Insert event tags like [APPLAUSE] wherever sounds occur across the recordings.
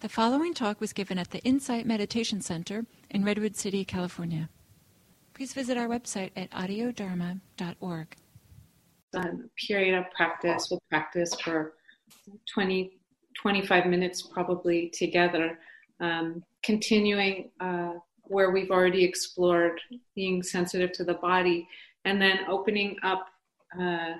The following talk was given at the Insight Meditation Center in Redwood City, California. Please visit our website at audiodharma.org. A period of practice, we'll practice for 20, 25 minutes probably together, um, continuing uh, where we've already explored being sensitive to the body, and then opening up uh,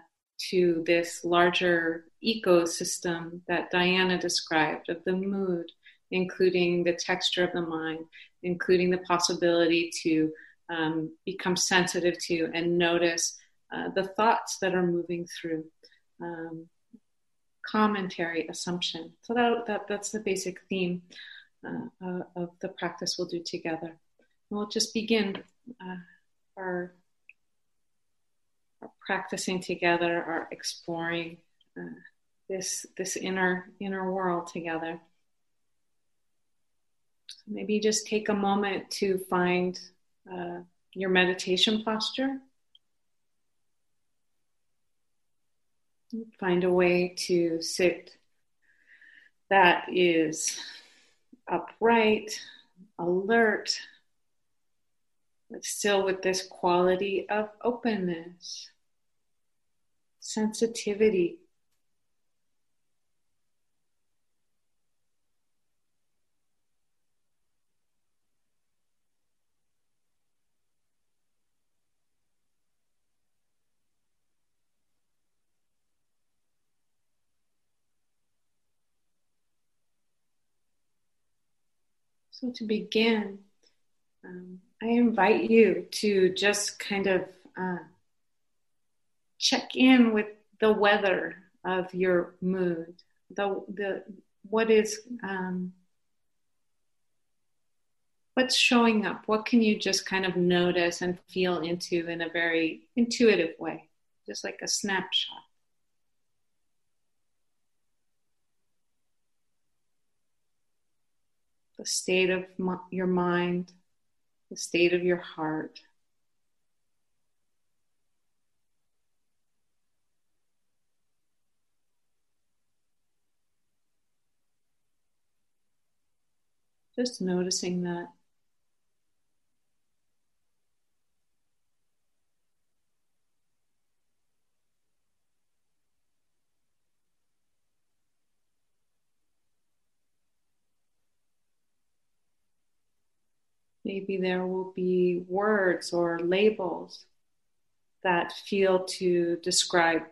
to this larger ecosystem that Diana described of the mood, including the texture of the mind, including the possibility to um, become sensitive to and notice uh, the thoughts that are moving through. Um, commentary, assumption. So that, that that's the basic theme uh, of the practice we'll do together. we'll just begin uh, our, our, practicing together, our exploring uh, this this inner inner world together. Maybe just take a moment to find uh, your meditation posture. Find a way to sit that is upright, alert, but still with this quality of openness, sensitivity So, to begin, um, I invite you to just kind of uh, check in with the weather of your mood. The the what is um, what's showing up? What can you just kind of notice and feel into in a very intuitive way, just like a snapshot. The state of your mind, the state of your heart. Just noticing that. Maybe there will be words or labels that feel to describe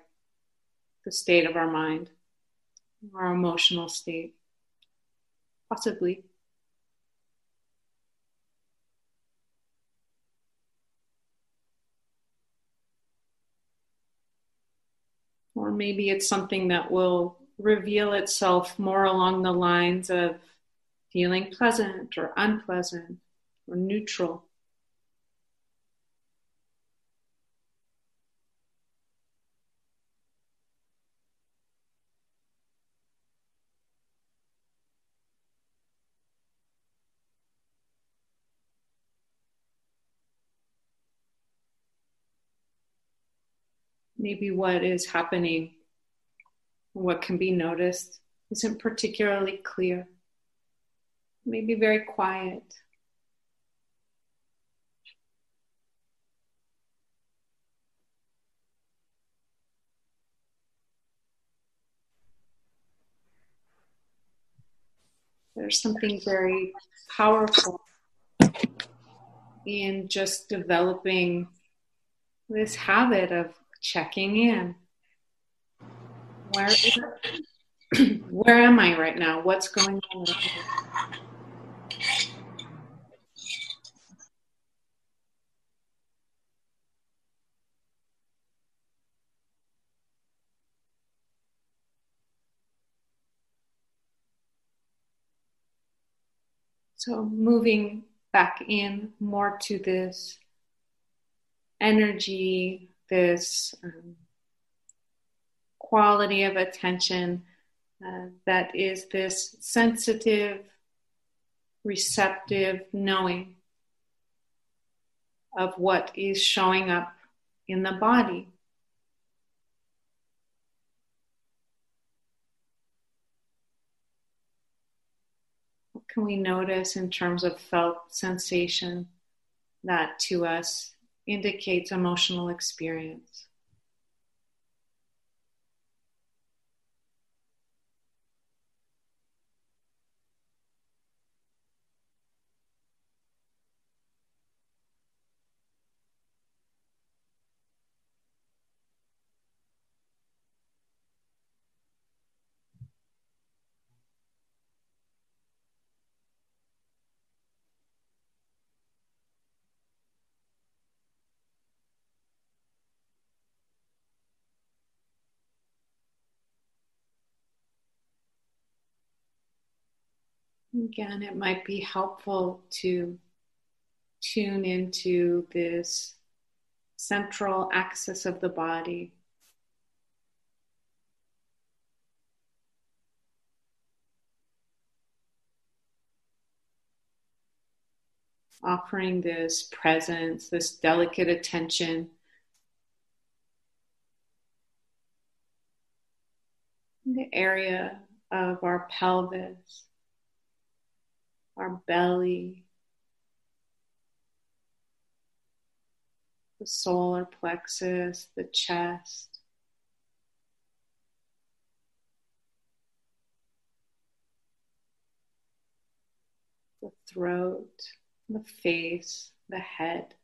the state of our mind, our emotional state. Possibly. Or maybe it's something that will reveal itself more along the lines of feeling pleasant or unpleasant, or neutral. Maybe what is happening, what can be noticed, isn't particularly clear. Maybe very quiet. There's something very powerful in just developing this habit of checking in. Where, [CLEARS THROAT] where am I right now? What's going on? So moving back in more to this energy, this um, quality of attention uh, that is this sensitive, receptive knowing of what is showing up in the body. Can we notice in terms of felt sensation that to us indicates emotional experience? Again, it might be helpful to tune into this central axis of the body. Offering this presence, this delicate attention. The area of our pelvis our belly, the solar plexus, the chest. The throat, the face, the head.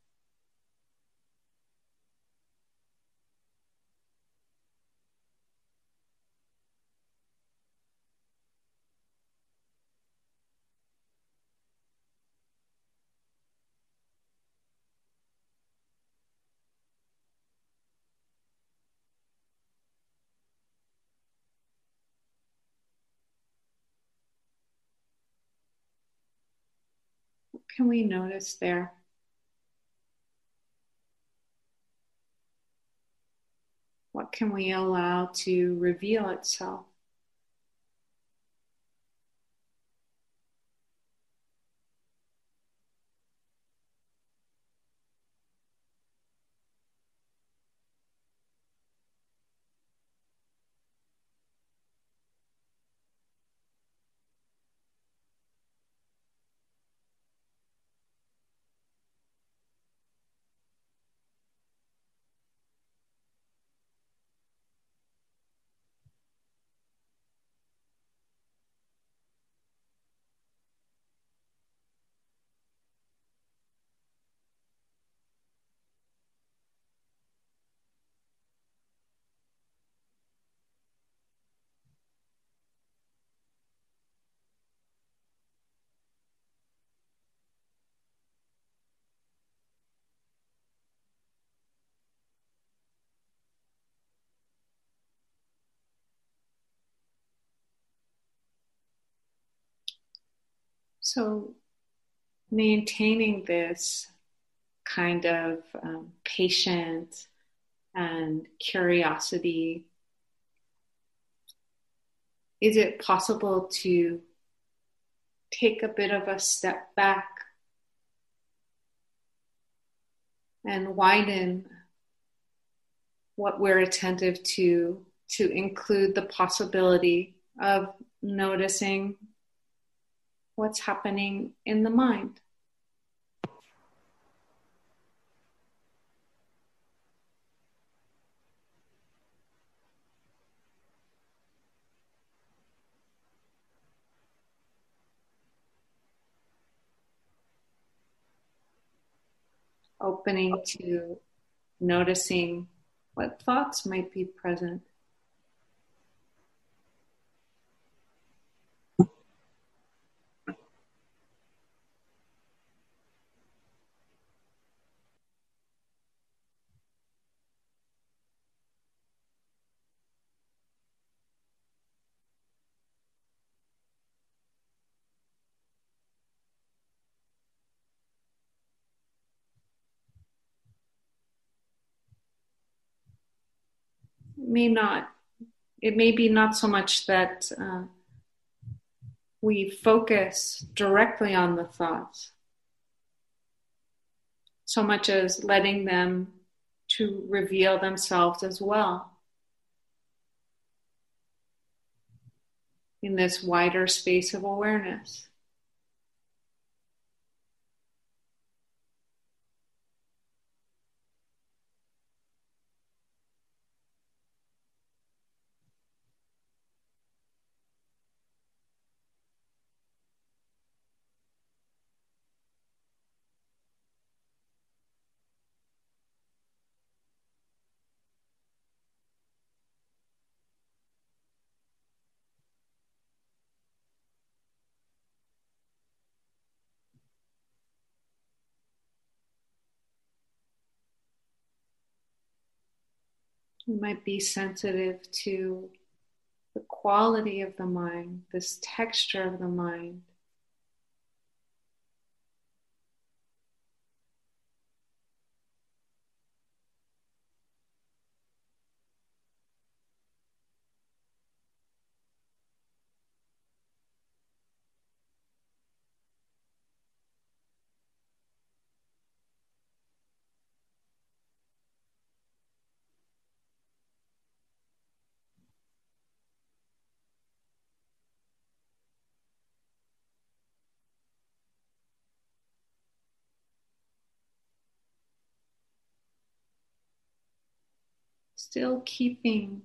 Can we notice there? What can we allow to reveal itself? So, maintaining this kind of um, patience and curiosity, is it possible to take a bit of a step back and widen what we're attentive to to include the possibility of noticing what's happening in the mind. Opening to noticing what thoughts might be present. May not, it may be not so much that uh, we focus directly on the thoughts, so much as letting them to reveal themselves as well. In this wider space of awareness. We might be sensitive to the quality of the mind, this texture of the mind. Still keeping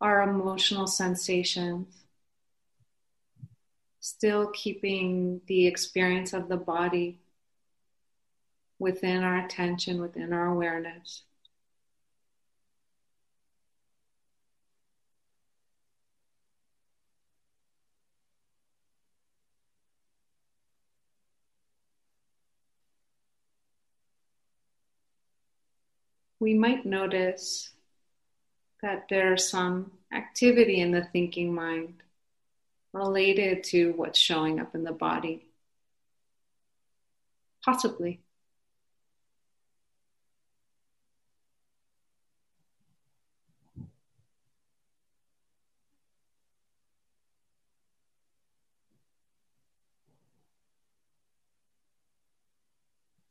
our emotional sensations, still keeping the experience of the body within our attention, within our awareness. we might notice that there's some activity in the thinking mind related to what's showing up in the body. Possibly.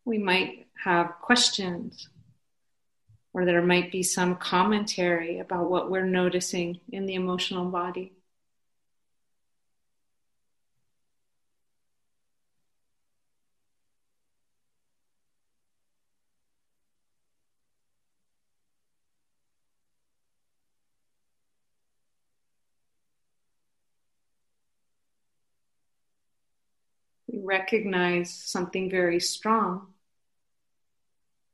We might have questions or there might be some commentary about what we're noticing in the emotional body. We recognize something very strong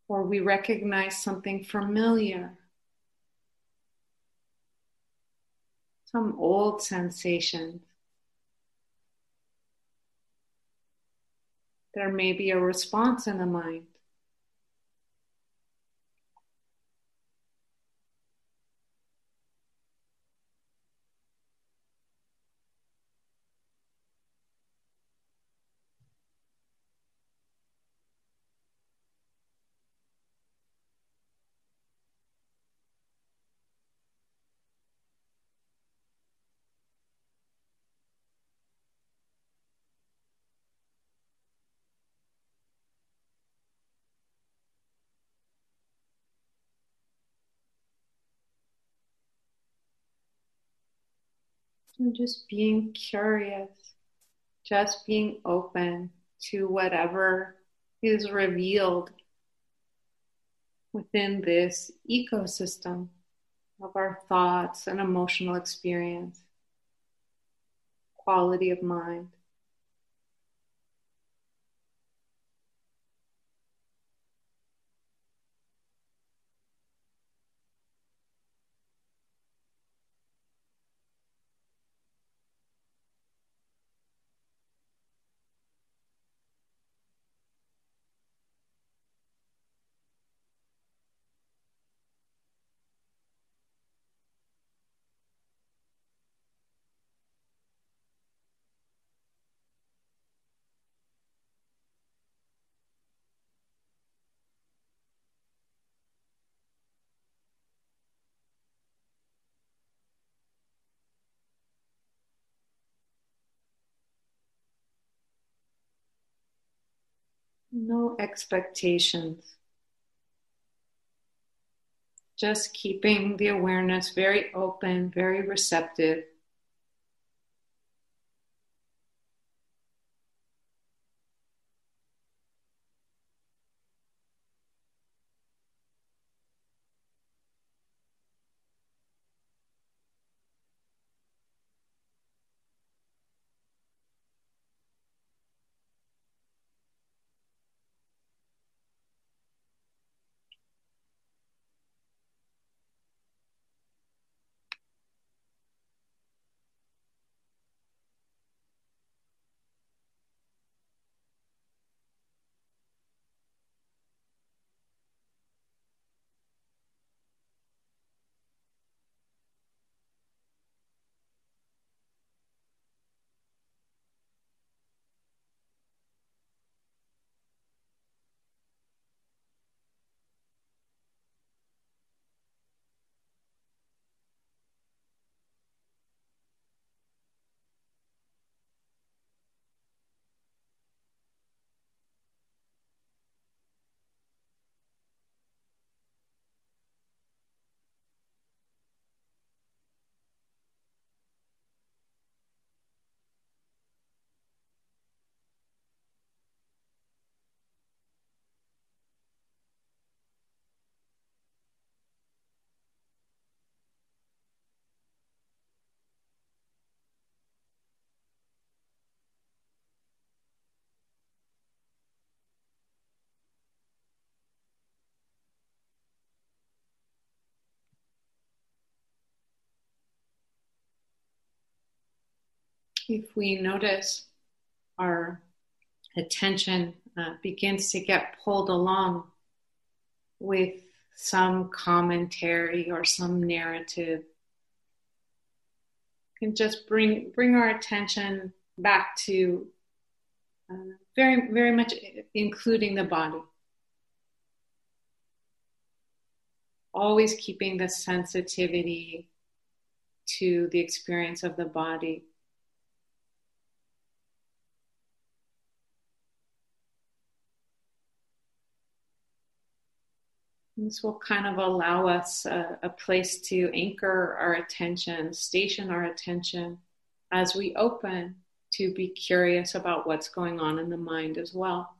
or we recognize something familiar, some old sensation. There may be a response in the mind. And just being curious, just being open to whatever is revealed within this ecosystem of our thoughts and emotional experience, quality of mind. No expectations. Just keeping the awareness very open, very receptive. If we notice our attention uh, begins to get pulled along with some commentary or some narrative, can just bring bring our attention back to uh, very very much including the body. Always keeping the sensitivity to the experience of the body. This will kind of allow us a, a, place to anchor our attention, station our attention as we open to be curious about what's going on in the mind as well.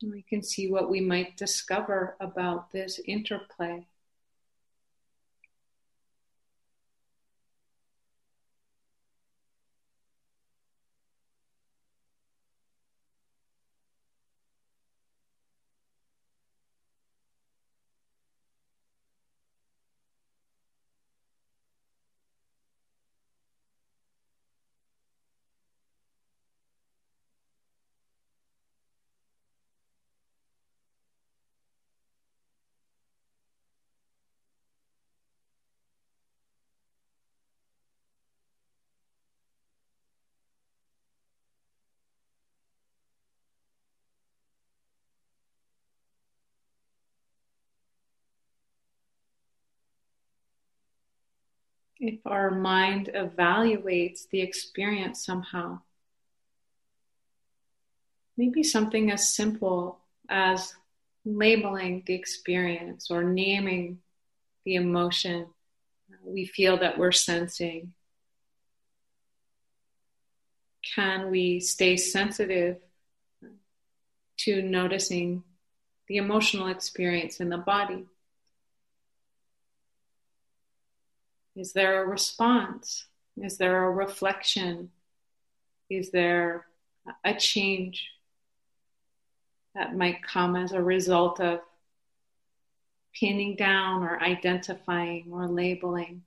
we can see what we might discover about this interplay. If our mind evaluates the experience somehow. Maybe something as simple as labeling the experience or naming the emotion we feel that we're sensing. Can we stay sensitive to noticing the emotional experience in the body? Is there a response? Is there a reflection? Is there a change that might come as a result of pinning down or identifying or labeling?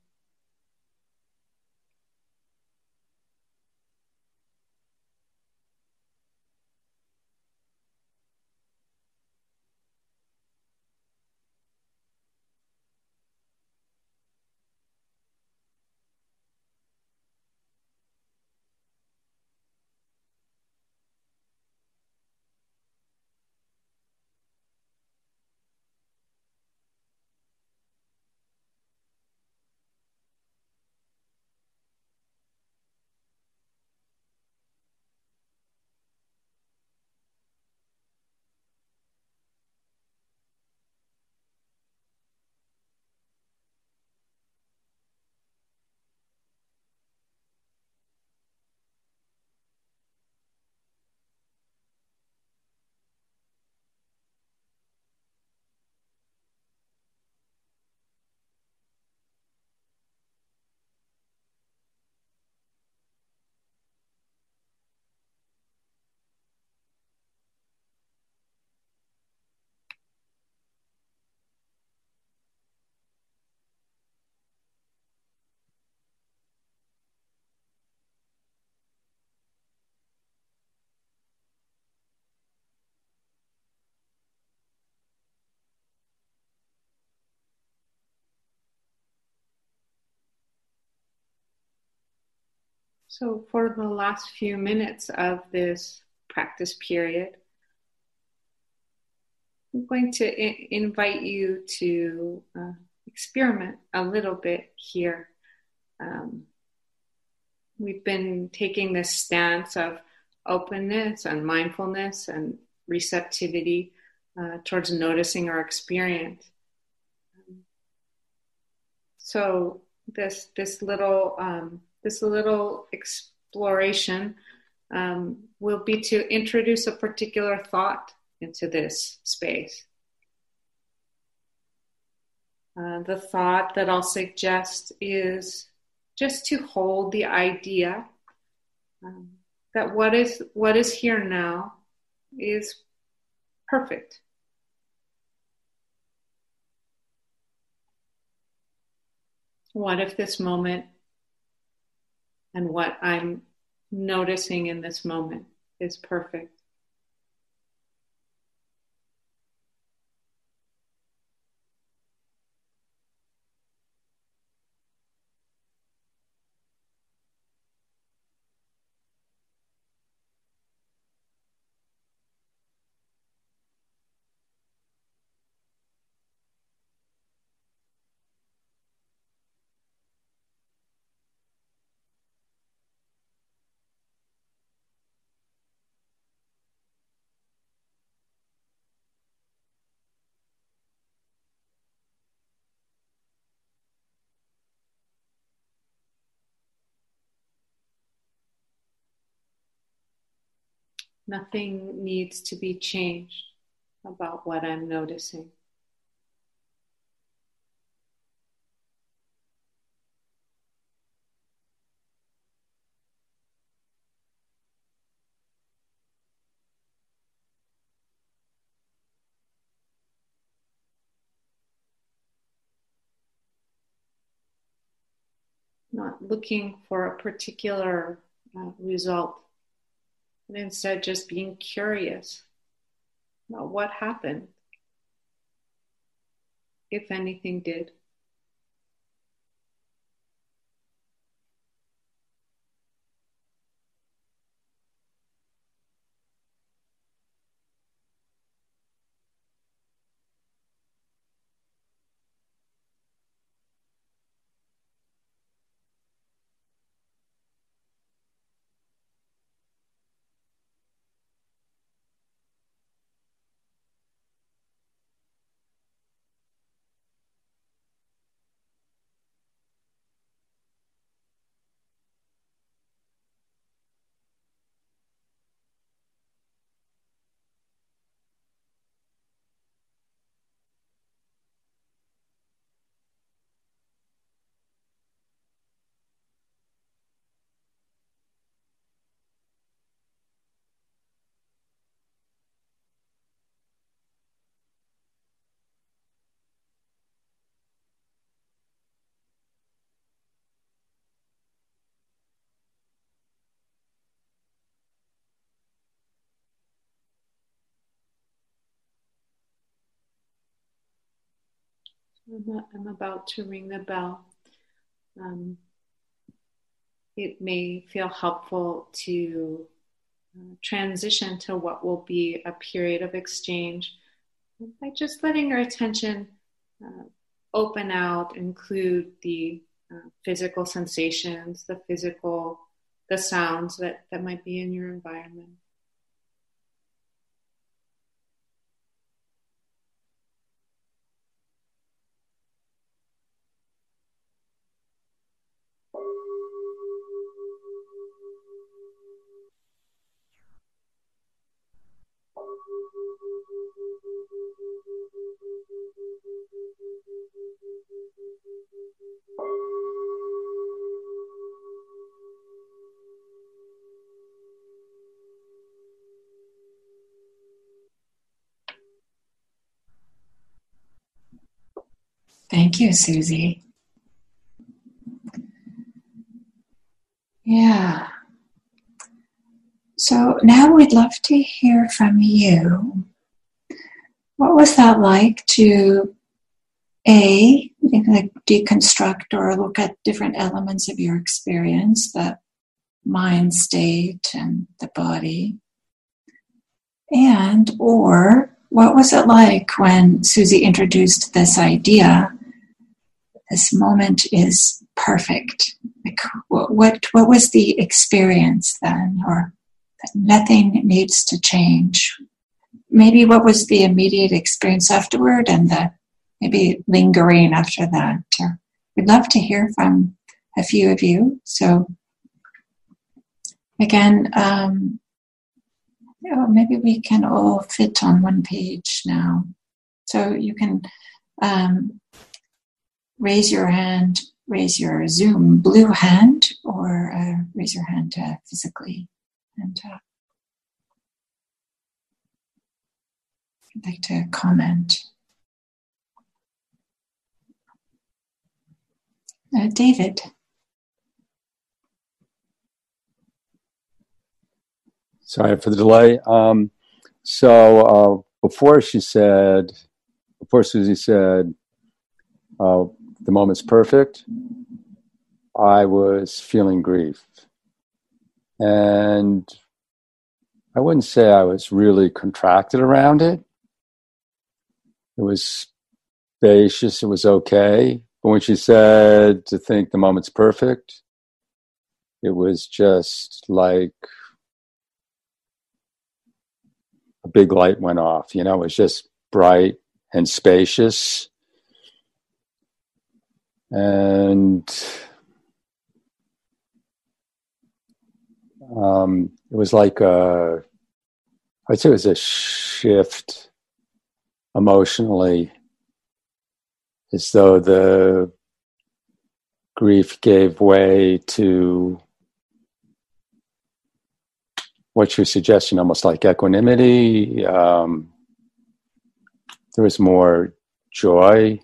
So, for the last few minutes of this practice period, I'm going to I- invite you to uh, experiment a little bit here. Um, we've been taking this stance of openness and mindfulness and receptivity uh, towards noticing our experience. So this this little um, this little exploration um, will be to introduce a particular thought into this space. Uh, the thought that I'll suggest is just to hold the idea um, that what is what is here now is perfect. What if this moment and what I'm noticing in this moment is perfect? Nothing needs to be changed about what I'm noticing. Not looking for a particular uh, result and instead just being curious about what happened, if anything did. I'm about to ring the bell. Um, it may feel helpful to uh, transition to what will be a period of exchange by just letting your attention uh, open out, include the uh, physical sensations, the physical, the sounds that, that might be in your environment. You, Susy. Yeah. So now we'd love to hear from you. What was that like to A, deconstruct or look at different elements of your experience, the mind state and the body? And, or, what was it like when Susy introduced this idea this moment is perfect. Like what, what, was the experience then? Or nothing needs to change. Maybe what was the immediate experience afterward and the maybe lingering after that. Or we'd love to hear from a few of you. So again, um, oh, maybe we can all fit on one page now. So you can um, raise your hand, raise your Zoom blue hand, or uh, raise your hand uh, physically. And uh, I'd like to comment. Uh, David. Sorry for the delay. Um, so uh, before she said, before Susy said, uh, the moment's perfect, I was feeling grief. And I wouldn't say I was really contracted around it. It was spacious, it was okay. But when she said to think the moment's perfect, it was just like a big light went off. You know, it was just bright and spacious. And um, it was like a, I'd say it was a shift emotionally, as though the grief gave way to what you're suggesting, almost like equanimity. Um, there was more joy,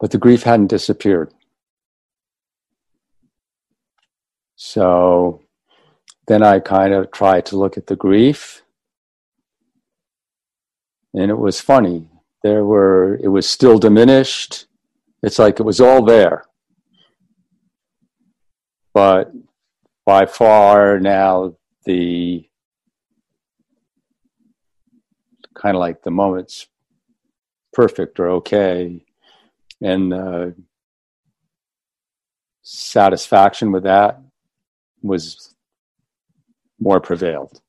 but the grief hadn't disappeared. So then I kind of tried to look at the grief, and it was funny. There were, it was still diminished. It's like it was all there. But by far now, the kind of like the moment's perfect or okay and uh, satisfaction with that was more prevailed.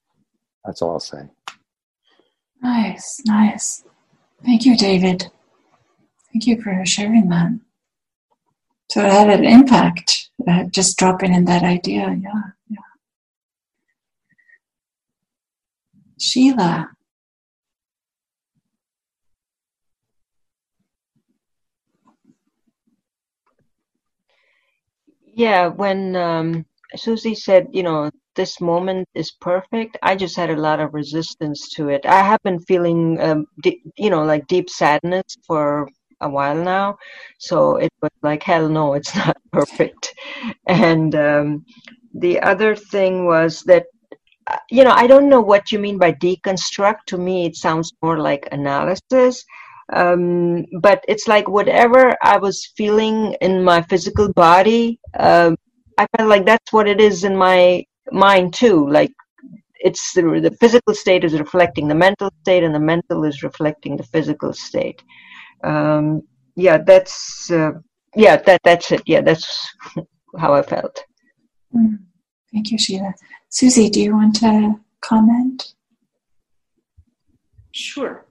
That's all i'll say. Nice nice. Thank you david. Thank you for sharing that. So it had an impact uh, just dropping in that idea. Yeah yeah. Sheila. Yeah, when um, Susy said, you know, this moment is perfect, I just had a lot of resistance to it. I have been feeling, um, you know, like deep sadness for a while now. So it was like, hell no, it's [LAUGHS] not perfect. And um, the other thing was that you know, I don't know what you mean by deconstruct. To me, it sounds more like analysis. Um, but it's like whatever I was feeling in my physical body, um, I felt like that's what it is in my mind too. Like it's the, the physical state is reflecting the mental state, and the mental is reflecting the physical state. Um, yeah, that's uh, yeah, that that's it. Yeah, that's [LAUGHS] how I felt. Mm. Thank you, Sheila. Susy, do you want to comment? Sure.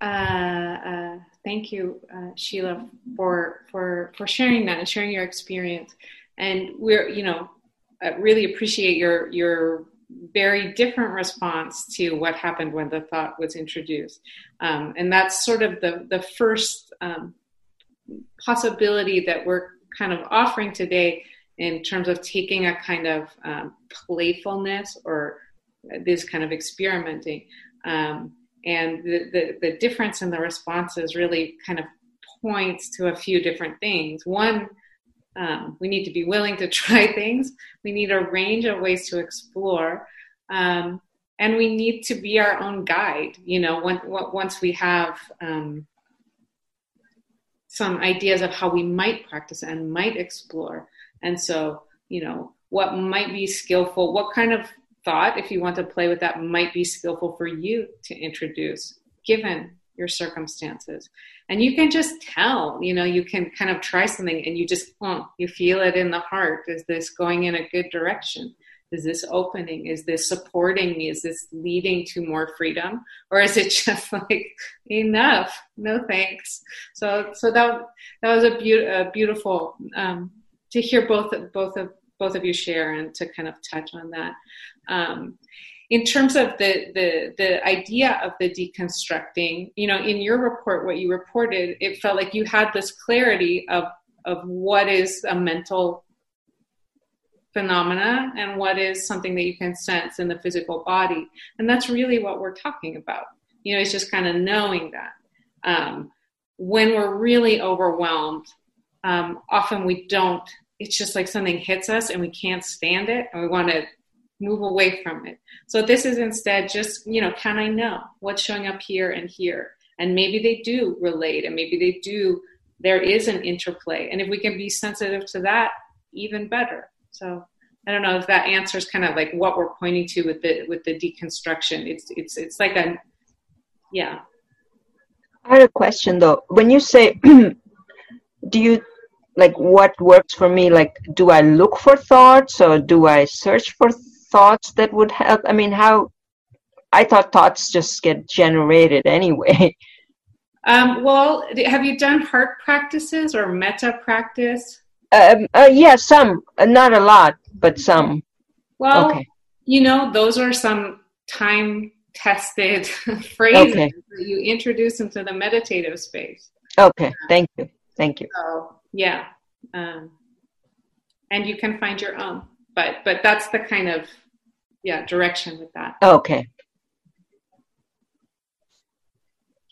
Uh, uh, thank you, uh, Sheila, for for for sharing that and sharing your experience. And we're, you know, really appreciate your your very different response to what happened when the thought was introduced. Um, and that's sort of the the first um, possibility that we're kind of offering today in terms of taking a kind of um, playfulness or this kind of experimenting. Um, and the, the, the, difference in the responses really kind of points to a few different things. One, um, we need to be willing to [LAUGHS] try things. We need a range of ways to explore. Um, and we need to be our own guide. You know, when, once we have um, some ideas of how we might practice and might explore, and so, you know, what might be skillful, what kind of thought, if you want to play with that, might be skillful for you to introduce given your circumstances. And you can just tell, you know, you can kind of try something and you just, oh, you feel it in the heart. Is this going in a good direction? Is this opening? Is this supporting me? Is this leading to more freedom? Or is it [LAUGHS] just like enough? No thanks. So, so that, that was a, be- a beautiful um, to hear both both of both of you share and to kind of touch on that. Um, in terms of the, the the idea of the deconstructing, you know, in your report, what you reported, it felt like you had this clarity of of what is a mental phenomena and what is something that you can sense in the physical body, and that's really what we're talking about. You know, it's just kind of knowing that um, when we're really overwhelmed um, often we don't. It's just like something hits us and we can't stand it and we want to move away from it. So this is instead just, you know, can I know what's showing up here and here? And maybe they do relate and maybe they do, there is an interplay. And if we can be sensitive to that, even better. So I don't know if that answers kind of like what we're pointing to with the with the deconstruction. It's it's it's like a yeah. I had a question though. When you say [CLEARS THROAT] do you like what works for me like do I look for thoughts or do I search for thoughts that would help? I mean, how? I thought thoughts just get generated anyway. [LAUGHS] Um, well, have you done heart practices or metta practice? Um, uh, yeah, some, uh, not a lot, but some. Well, okay. you know, those are some time tested [LAUGHS] phrases okay. that you introduce into the meditative space. Okay, thank you. Thank you. So, yeah. Um, and you can find your own. But but that's the kind of yeah direction with that. Okay.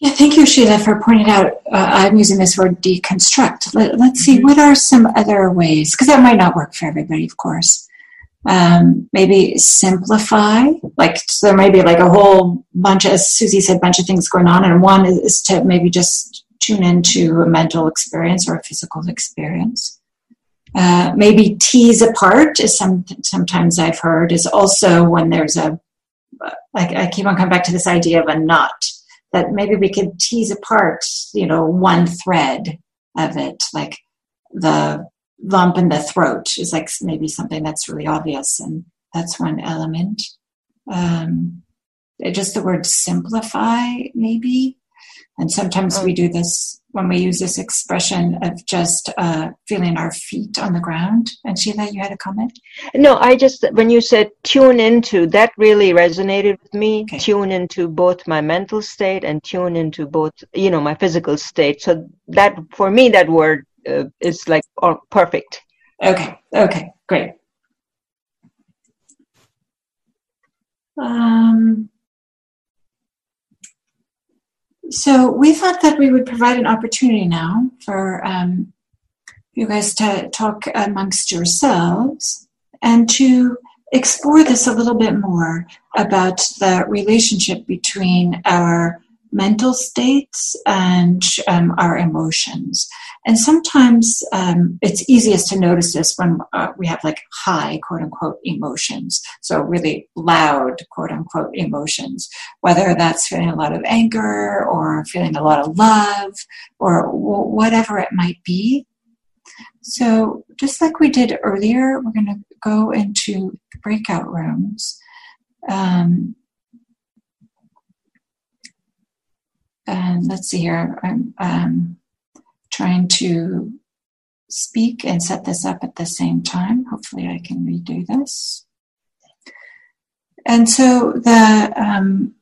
Yeah, thank you, Sheila, for pointing out. Uh, I'm using this word deconstruct. Let, us see, mm-hmm. what are some other ways? Because that might not work for everybody, of course. Um, maybe simplify. Like so there may be like a whole bunch, of, as Susy said, bunch of things going on, and one is, is to maybe just tune into a mental experience or a physical experience. Uh, maybe tease apart is some sometimes I've heard is also when there's a like I keep on coming back to this idea of a knot that maybe we could tease apart you know one thread of it like the lump in the throat is like maybe something that's really obvious and that's one element um, just the word simplify maybe and sometimes we do this when we use this expression of just uh, feeling our feet on the ground. And Sheila, you had a comment? No, I just, when you said tune into, that really resonated with me. Okay. Tune into both my mental state and tune into both, you know, my physical state. So that, for me, that word uh, is like oh, perfect. Okay, okay, great. Um, so we thought that we would provide an opportunity now for um, you guys to talk amongst yourselves and to explore this a little bit more about the relationship between our mental states and um, our emotions. And sometimes um, it's easiest to notice this when uh, we have like high, quote unquote, emotions. So really loud, quote unquote, emotions, whether that's feeling a lot of anger or feeling a lot of love or w- whatever it might be. So just like we did earlier, we're going to go into breakout rooms. Um, and let's see here. I'm um, trying to speak and set this up at the same time. Hopefully, I can redo this. And so the um,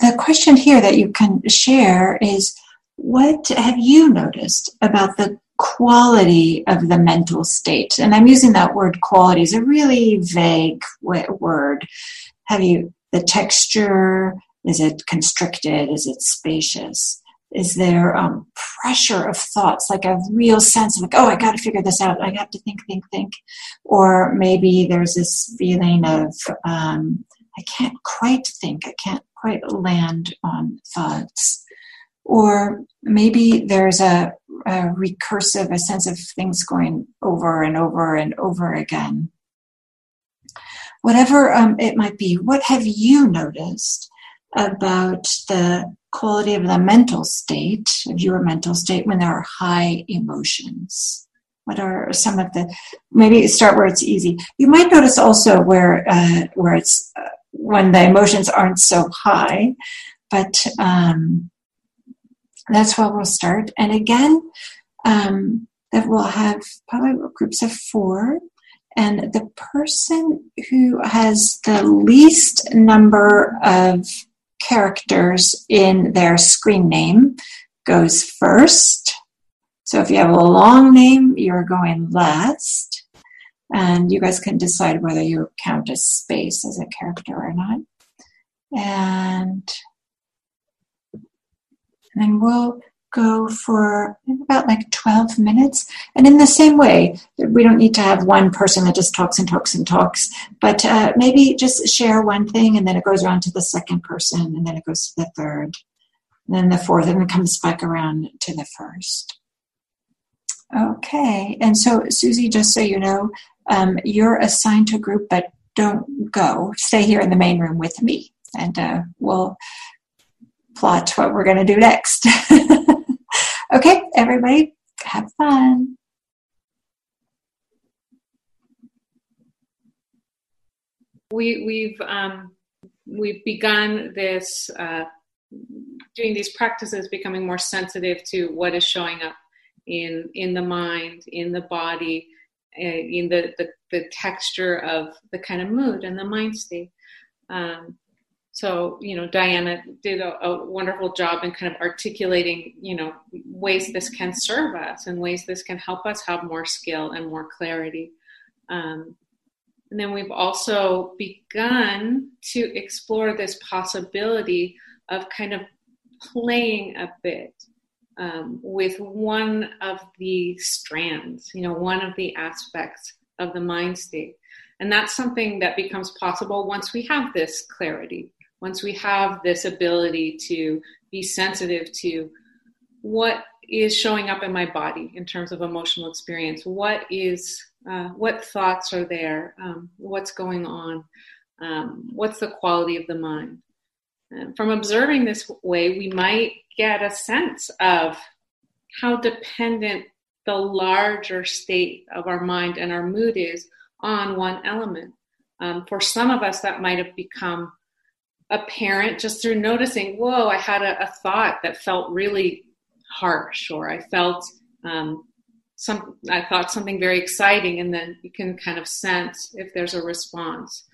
the question here that you can share is, what have you noticed about the quality of the mental state? And I'm using that word quality is a really vague word. Have you the texture? Is it constricted? Is it spacious? Is there um, pressure of thoughts, like a real sense of like, oh, I got to figure this out. I have to think, think, think. Or maybe there's this feeling of um, I can't quite think. I can't quite land on thoughts. Or maybe there's a, a recursive, a sense of things going over and over and over again. Whatever um, it might be, what have you noticed about the quality of the mental state, of your mental state, when there are high emotions? What are some of the? Maybe start where it's easy. You might notice also where uh, where it's uh, when the emotions aren't so high, but um, that's where we'll start. And again, um, that we'll have probably groups of four and the person who has the least number of characters in their screen name goes first. So if you have a long name, you're going last. And you guys can decide whether you count a space as a character or not. And then we'll go for about like 12 minutes. And in the same way, we don't need to have one person that just talks and talks and talks, but uh, maybe just share one thing and then it goes around to the second person and then it goes to the third, and then the fourth, and it comes back around to the first. Okay, and so Susy, just so you know, um, you're assigned to a group, but don't go. Stay here in the main room with me, and uh, we'll plot what we're going to do next. [LAUGHS] okay, everybody, have fun. We, we've um, we've begun this uh, doing these practices, becoming more sensitive to what is showing up in in the mind, in the body, eh, in the the, the texture of the kind of mood and the mind state. Um, so you know diana did a, a, wonderful job in kind of articulating you know ways this can serve us and ways this can help us have more skill and more clarity. Um, and then we've also begun to explore this possibility of kind of playing a bit um, with one of the strands you know one of the aspects of the mind state. And that's something that becomes possible once we have this clarity once we have this ability to be sensitive to what is showing up in my body in terms of emotional experience, what is uh, what thoughts are there, um, what's going on, um, what's the quality of the mind. From observing this way, we might get a sense of how dependent the larger state of our mind and our mood is on one element. Um, for some of us, that might have become apparent just through noticing, whoa, I had a, a thought that felt really harsh, or I felt um, some, I thought something very exciting, and then you can kind of sense if there's a response.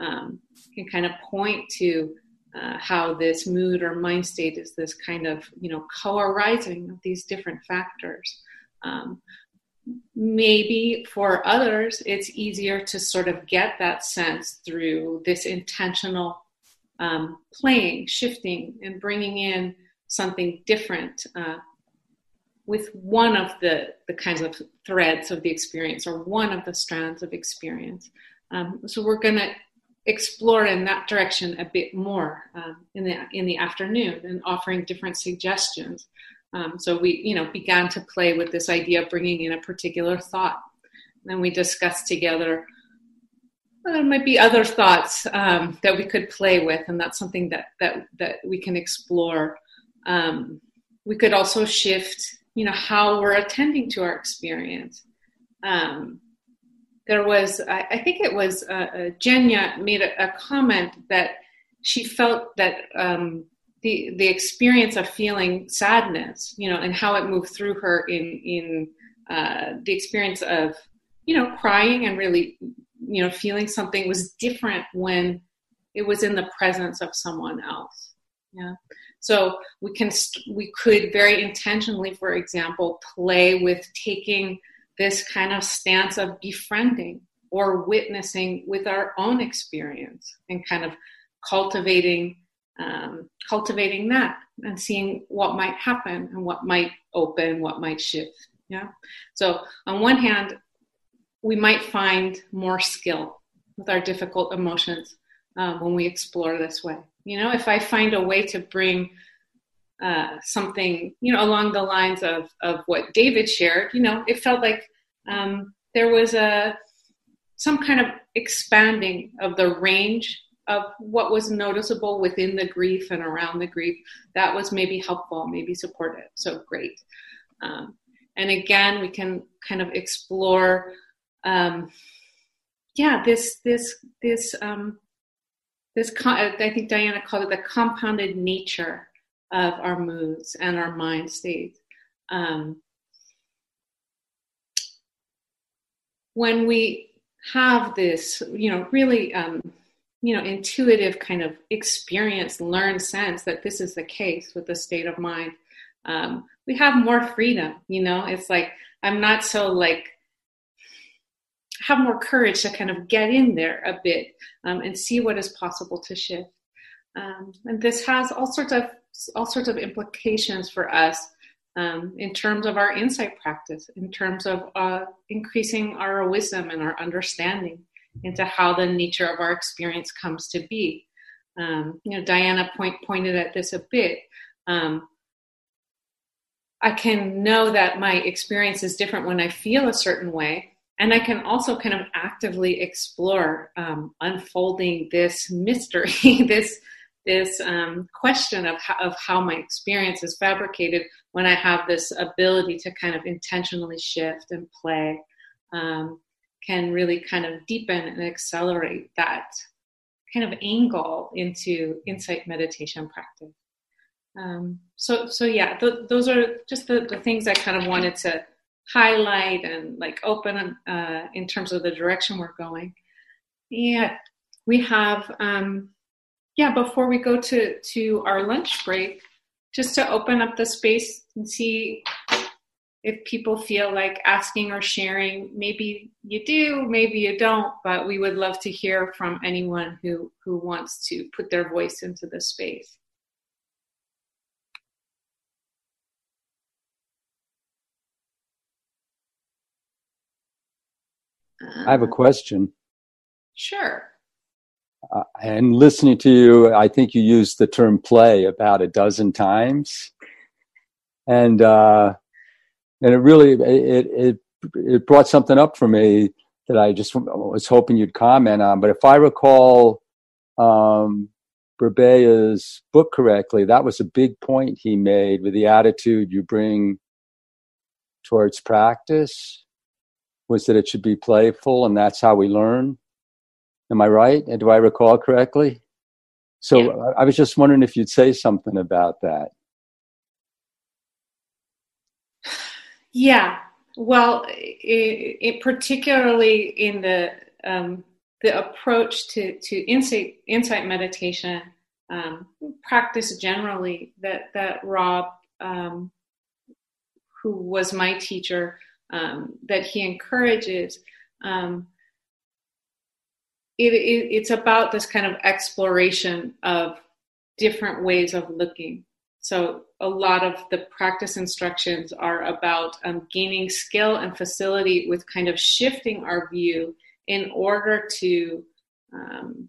Um, can kind of point to uh, how this mood or mind state is this kind of, you know, co-arising of these different factors. Um, maybe for others, it's easier to sort of get that sense through this intentional um, playing, shifting, and bringing in something different uh, with one of the, the kinds of threads of the experience or one of the strands of experience. Um, so we're going to explore in that direction a bit more um, in the in the afternoon and offering different suggestions. Um, so we, you know, began to play with this idea of bringing in a particular thought. And we discussed together there might be other thoughts um, that we could play with, and that's something that that that we can explore. Um, we could also shift, you know, how we're attending to our experience. Um, there was, I, I, think it was uh, uh, Jenya made a, a, comment that she felt that um, the the experience of feeling sadness, you know, and how it moved through her in in uh, the experience of you know crying and really you know feeling something was different when it was in the presence of someone else. Yeah. So we can we could very intentionally for example play with taking this kind of stance of befriending or witnessing with our own experience and kind of cultivating um, cultivating that and seeing what might happen and what might open what might shift. Yeah. So on one hand we might find more skill with our difficult emotions um, when we explore this way. You know, if I find a way to bring uh, something, you know, along the lines of, of what David shared, you know, it felt like um, there was a some kind of expanding of the range of what was noticeable within the grief and around the grief. That was maybe helpful, maybe supportive. So great. Um, and again, we can kind of explore um, yeah, this this this um, this I think Diana called it the compounded nature of our moods and our mind states. Um, when we have this, you know, really, um, you know, intuitive kind of experience, learned sense that this is the case with the state of mind, um, we have more freedom. You know, it's like I'm not so like have more courage to kind of get in there a bit um, and see what is possible to shift. Um, and this has all sorts of all sorts of implications for us um, in terms of our insight practice, in terms of uh, increasing our wisdom and our understanding into how the nature of our experience comes to be. Um, you know, Diana point, pointed at this a bit. Um, I can know that my experience is different when I feel a certain way, and I can also kind of actively explore um, unfolding this mystery, [LAUGHS] this this um, question of how, of how my experience is fabricated when I have this ability to kind of intentionally shift and play, um, can really kind of deepen and accelerate that kind of angle into insight meditation practice. Um, so, so yeah, th- those are just the, the things I kind of wanted to highlight and like open uh, in terms of the direction we're going. Yeah, we have um, yeah, before we go to, to our lunch break, just to open up the space and see if people feel like asking or sharing. Maybe you do, maybe you don't, but we would love to hear from anyone who, who wants to put their voice into the space. I have a question. Sure uh, and listening to you, I think you used the term play about a dozen times, and uh, and it really it it it brought something up for me that I just was hoping you'd comment on. But if I recall um, Burbea's book correctly, that was a big point he made with the attitude you bring towards practice was that it should be playful, and that's how we learn. Am I right? And do I recall correctly? So yeah. I was just wondering if you'd say something about that. Yeah. Well, it, it particularly in the um, the approach to to insight insight meditation um, practice generally that that Rob, um, who was my teacher, um, that he encourages. Um, it, it, it's about this kind of exploration of different ways of looking. So a lot of the practice instructions are about um, gaining skill and facility with kind of shifting our view in order to um,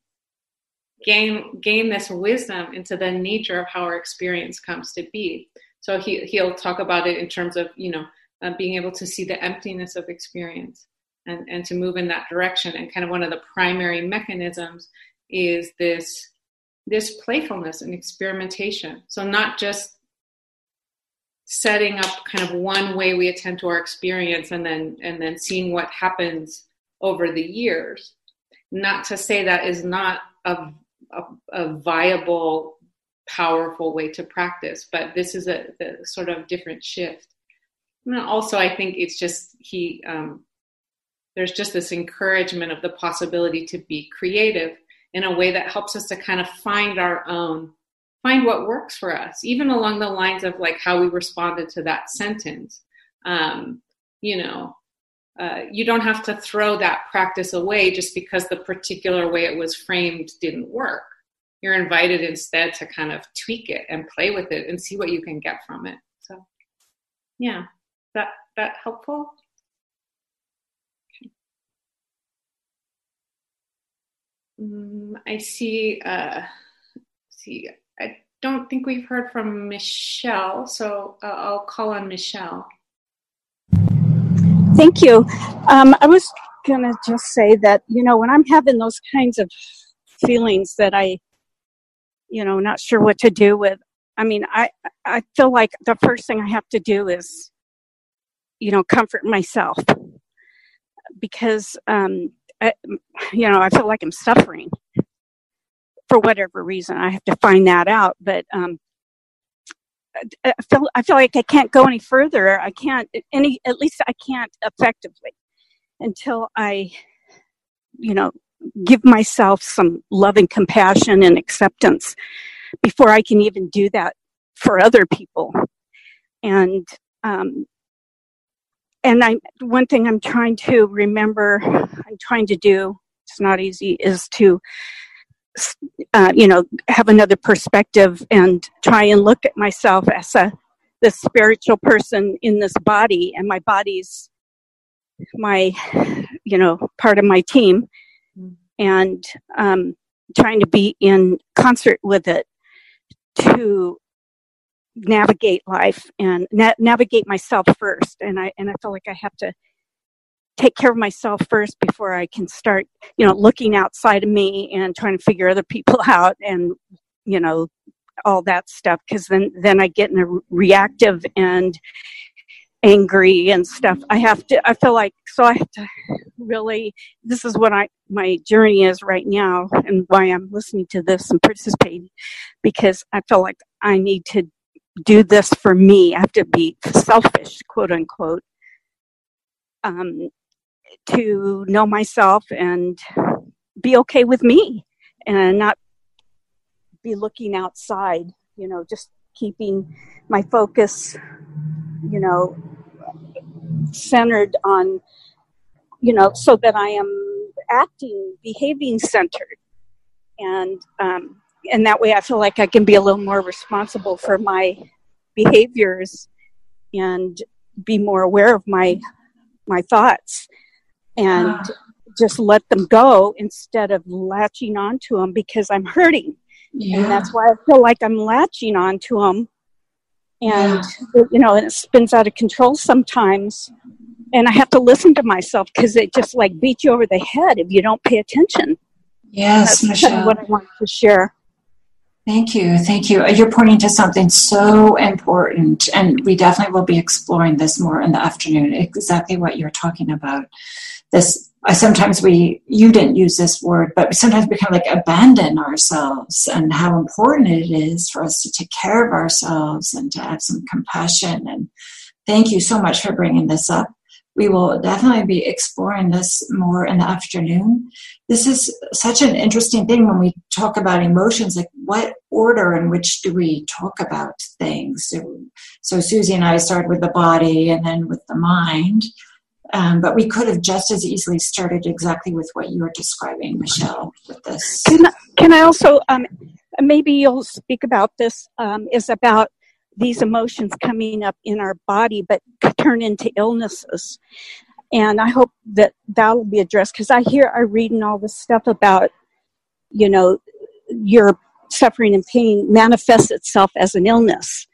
gain gain this wisdom into the nature of how our experience comes to be. So he he'll talk about it in terms of you know uh, being able to see the emptiness of experience and, and to move in that direction. And kind of one of the primary mechanisms is this this playfulness and experimentation. So not just setting up kind of one way we attend to our experience and then and then seeing what happens over the years. Not to say that is not a, a, a viable, powerful way to practice, but this is a, a sort of different shift. And also, I think it's just he um, there's just this encouragement of the possibility to be creative in a way that helps us to kind of find our own find what works for us even along the lines of like how we responded to that sentence. Um, you know uh, you don't have to throw that practice away just because the particular way it was framed didn't work. You're invited instead to kind of tweak it and play with it and see what you can get from it. So yeah that that helpful Mm, I see. Uh, see, I don't think we've heard from Michelle, so uh, I'll call on Michelle. Thank you. Um, I was gonna just say that you know when I'm having those kinds of feelings that I, you know, not sure what to do with. I mean, I I feel like the first thing I have to do is, you know, comfort myself because um, I, you know, I feel like I'm suffering for whatever reason. I have to find that out. But um, I feel I feel like I can't go any further. I can't any at least I can't effectively until I, you know, give myself some loving compassion and acceptance before I can even do that for other people. And um, and I one thing I'm trying to remember, I'm trying to do. It's not easy. Is to uh, you know have another perspective and try and look at myself as a this spiritual person in this body, and my body's my, you know, part of my team, and um, trying to be in concert with it to navigate life and na- navigate myself first. And I and I feel like I have to take care of myself first before I can start, you know, looking outside of me and trying to figure other people [LAUGHS] out and, you know, all that stuff. Cause then, then I get in a reactive and angry and stuff. I have to, I feel like, so I have to really, this is what I, my journey is right now and why I'm listening to this and participating because I feel like I need to do this for me. I have to be selfish, quote unquote, um, to know myself and be okay with me and not be looking outside, you know, just keeping my focus, you know, centered on, you know, so that I am acting, behaving centered. And, um, and that way I feel like I can be a little more responsible for my behaviors and be more aware of my my thoughts and ah. just let them go instead of latching onto them because I'm hurting. Yeah. And that's why I feel like I'm latching onto them. And, yeah. you know, and it spins out of control sometimes. And I have to listen to myself because it just like beats you over the head if you don't pay attention. Yes, that's Michelle. what I wanted to share. Thank you. Thank you. You're pointing to something so important, and we definitely will be exploring this more in the afternoon. Exactly what you're talking about. This, sometimes we, you didn't use this word, but sometimes we kind of like abandon ourselves and how important it is for us to take care of ourselves and to have some compassion. And thank you so much for bringing this up we will definitely be exploring this more in the afternoon. This is such an interesting thing when we talk about emotions, like what order in which do we talk about things? So, so Susy and I started with the body and then with the mind. Um, but we could have just as easily started exactly with what you were describing, Michelle, with this. Can, can I also, um, maybe you'll speak about this, um, is about these emotions coming up in our body but turn into illnesses. And i hope that that'll be addressed because i hear i reading all this stuff about you know your suffering and pain manifests itself as an illness.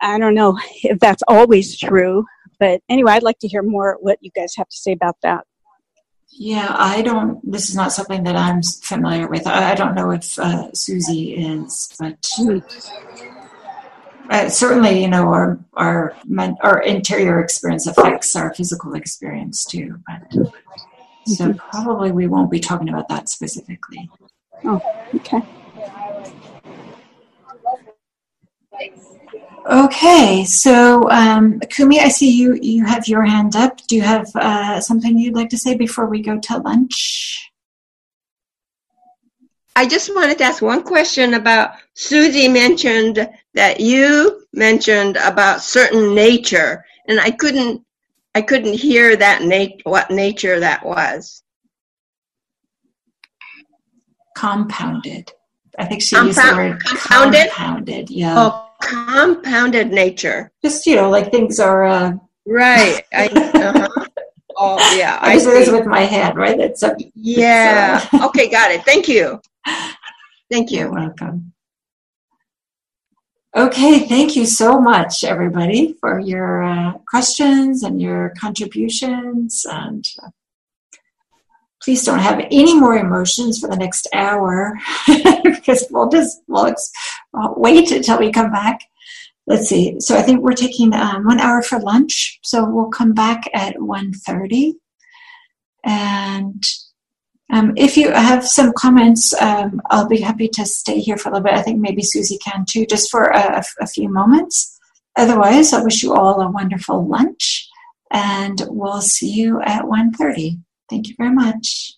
I don't know if that's always true but anyway i'd like to hear more what you guys have to say about that. Yeah i don't this is not something that i'm familiar with. I, I don't know if uh, susy is but hmm uh, certainly, you know, our our our interior experience affects our physical experience too. But so mm-hmm. probably we won't be talking about that specifically. Oh, okay. Okay, so um, Kumi, I see you. You have your hand up. Do you have uh, something you'd like to say before we go to lunch? I just wanted to ask one question about Susy mentioned that you mentioned about certain nature, and I couldn't I couldn't hear that nat- what nature that was. Compounded. I think she used the word compounded. Compounded, yeah. Oh, compounded nature. Just you know, like things are. Uh... Right. I, uh-huh. [LAUGHS] Oh yeah, I, I this with my head, right? That's a, yeah. Uh, [LAUGHS] okay, got it. Thank you. Thank you. You're welcome. Okay, thank you so much, everybody, for your uh, questions and your contributions. And uh, please don't have any more emotions for the next hour [LAUGHS] because we'll just we'll, we'll wait until we come back. Let's see. So I think we're taking um, one hour for lunch. So we'll come back at 1.30. And um, if you have some comments, um, I'll be happy to stay here for a little bit. I think maybe Susy can too, just for a, a few moments. Otherwise, I wish you all a wonderful lunch, and we'll see you at 1.30. Thank you very much.